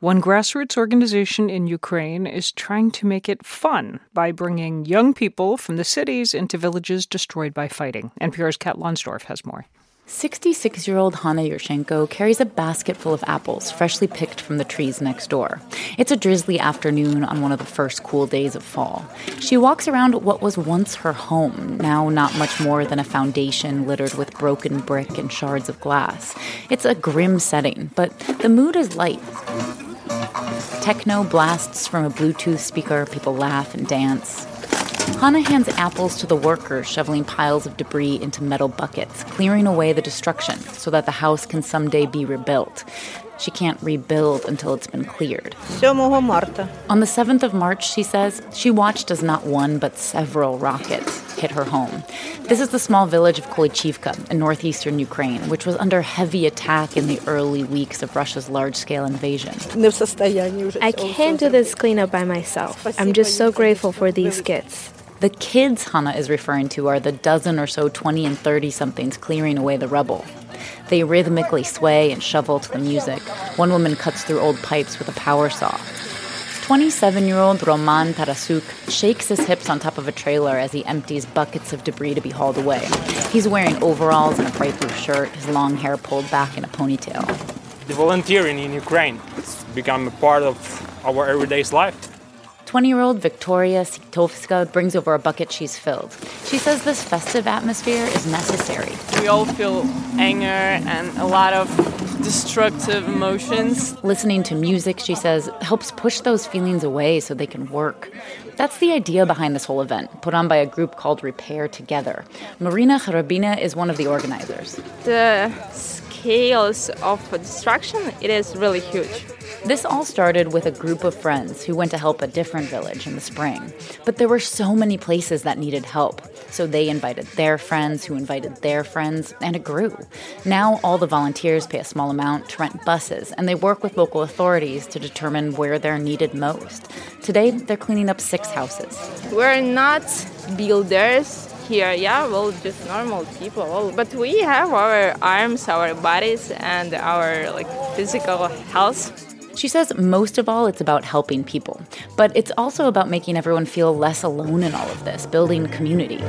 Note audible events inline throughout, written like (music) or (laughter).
One grassroots organization in Ukraine is trying to make it fun by bringing young people from the cities into villages destroyed by fighting. NPR's Kat Lonsdorf has more. 66 year old Hanna Yurshenko carries a basket full of apples freshly picked from the trees next door. It's a drizzly afternoon on one of the first cool days of fall. She walks around what was once her home, now not much more than a foundation littered with broken brick and shards of glass. It's a grim setting, but the mood is light. Techno blasts from a Bluetooth speaker, people laugh and dance. Hanna hands apples to the workers shoveling piles of debris into metal buckets, clearing away the destruction so that the house can someday be rebuilt. She can't rebuild until it's been cleared. On the 7th of March, she says, she watched as not one but several rockets hit her home. This is the small village of Kolychivka in northeastern Ukraine, which was under heavy attack in the early weeks of Russia's large scale invasion. I can't do this cleanup by myself. I'm just so grateful for these kids. The kids Hanna is referring to are the dozen or so 20 and 30 somethings clearing away the rubble. They rhythmically sway and shovel to the music. One woman cuts through old pipes with a power saw. 27 year old Roman Tarasuk shakes his hips on top of a trailer as he empties buckets of debris to be hauled away. He's wearing overalls and a bright blue shirt, his long hair pulled back in a ponytail. The volunteering in Ukraine has become a part of our everyday life. 20 year old Victoria Sitovska brings over a bucket she's filled. She says this festive atmosphere is necessary. We all feel anger and a lot of destructive emotions. Listening to music, she says, helps push those feelings away so they can work. That's the idea behind this whole event, put on by a group called Repair Together. Marina Kharabina is one of the organizers. The scales of destruction, it is really huge. This all started with a group of friends who went to help a different village in the spring. But there were so many places that needed help. So they invited their friends, who invited their friends, and it grew. Now all the volunteers pay a small amount to rent buses, and they work with local authorities to determine where they're needed most. Today, they're cleaning up six houses. We're not builders here yeah well just normal people but we have our arms our bodies and our like physical health she says most of all, it's about helping people, but it's also about making everyone feel less alone in all of this, building community.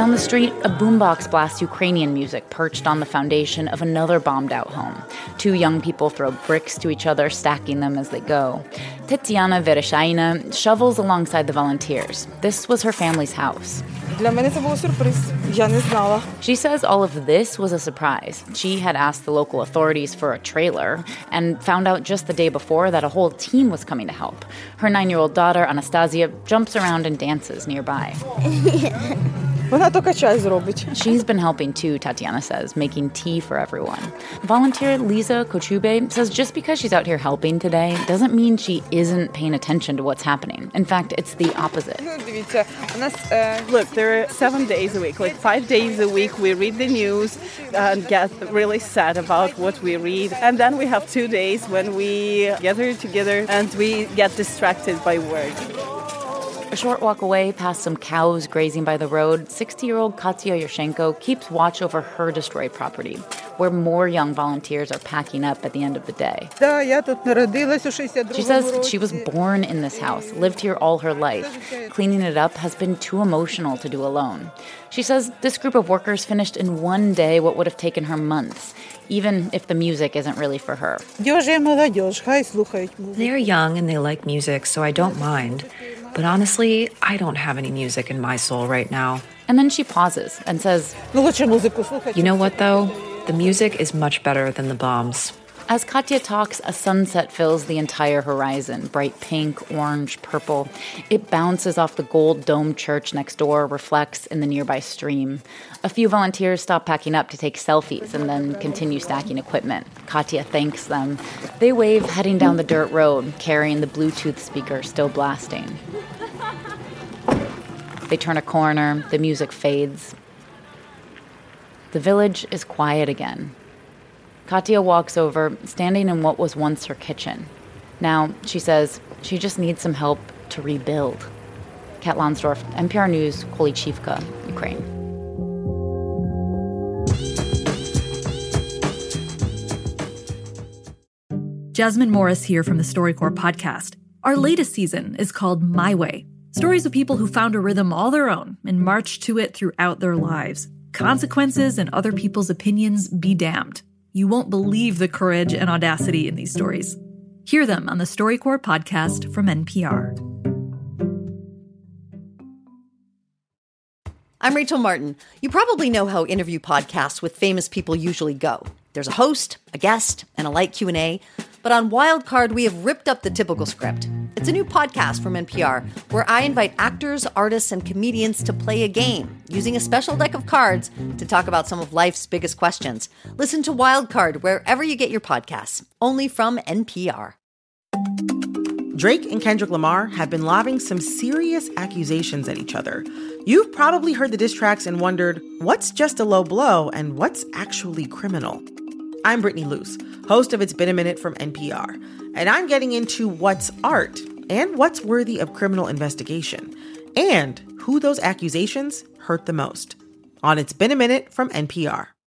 Down the street, a boombox blasts Ukrainian music perched on the foundation of another bombed out home. Two young people throw bricks to each other, stacking them as they go. Tetiana Vereshaina shovels alongside the volunteers. This was her family's house. She says all of this was a surprise. She had asked the local authorities for a trailer and found out just the day before that a whole team was coming to help. Her nine year old daughter, Anastasia, jumps around and dances nearby. (laughs) She's been helping too, Tatiana says, making tea for everyone. Volunteer Lisa Kochube says just because she's out here helping today doesn't mean she isn't paying attention to what's happening. In fact, it's the opposite. Look, there are seven days a week, like five days a week, we read the news and get really sad about what we read. And then we have two days when we gather together and we get distracted by work. A short walk away, past some cows grazing by the road, 60 year old Katya Yurshenko keeps watch over her destroyed property, where more young volunteers are packing up at the end of the day. She says she was born in this house, lived here all her life. Cleaning it up has been too emotional to do alone. She says this group of workers finished in one day what would have taken her months, even if the music isn't really for her. They're young and they like music, so I don't mind. But honestly, I don't have any music in my soul right now. And then she pauses and says, You know what, though? The music is much better than the bombs. As Katya talks, a sunset fills the entire horizon bright pink, orange, purple. It bounces off the gold domed church next door, reflects in the nearby stream. A few volunteers stop packing up to take selfies and then continue stacking equipment. Katya thanks them. They wave, heading down the dirt road, carrying the Bluetooth speaker still blasting. They turn a corner, the music fades. The village is quiet again. Katya walks over, standing in what was once her kitchen. Now, she says, she just needs some help to rebuild. Kat Lonsdorf, NPR News, Kolychivka, Ukraine. Jasmine Morris here from the StoryCorps podcast. Our latest season is called My Way stories of people who found a rhythm all their own and marched to it throughout their lives. Consequences and other people's opinions be damned. You won't believe the courage and audacity in these stories. Hear them on the StoryCorps podcast from NPR. I'm Rachel Martin. You probably know how interview podcasts with famous people usually go. There's a host, a guest, and a light Q&A. But on Wildcard, we have ripped up the typical script. It's a new podcast from NPR where I invite actors, artists, and comedians to play a game using a special deck of cards to talk about some of life's biggest questions. Listen to Wildcard wherever you get your podcasts, only from NPR. Drake and Kendrick Lamar have been lobbing some serious accusations at each other. You've probably heard the diss tracks and wondered what's just a low blow and what's actually criminal. I'm Brittany Luce, host of It's Been a Minute from NPR, and I'm getting into what's art and what's worthy of criminal investigation, and who those accusations hurt the most. On It's Been a Minute from NPR.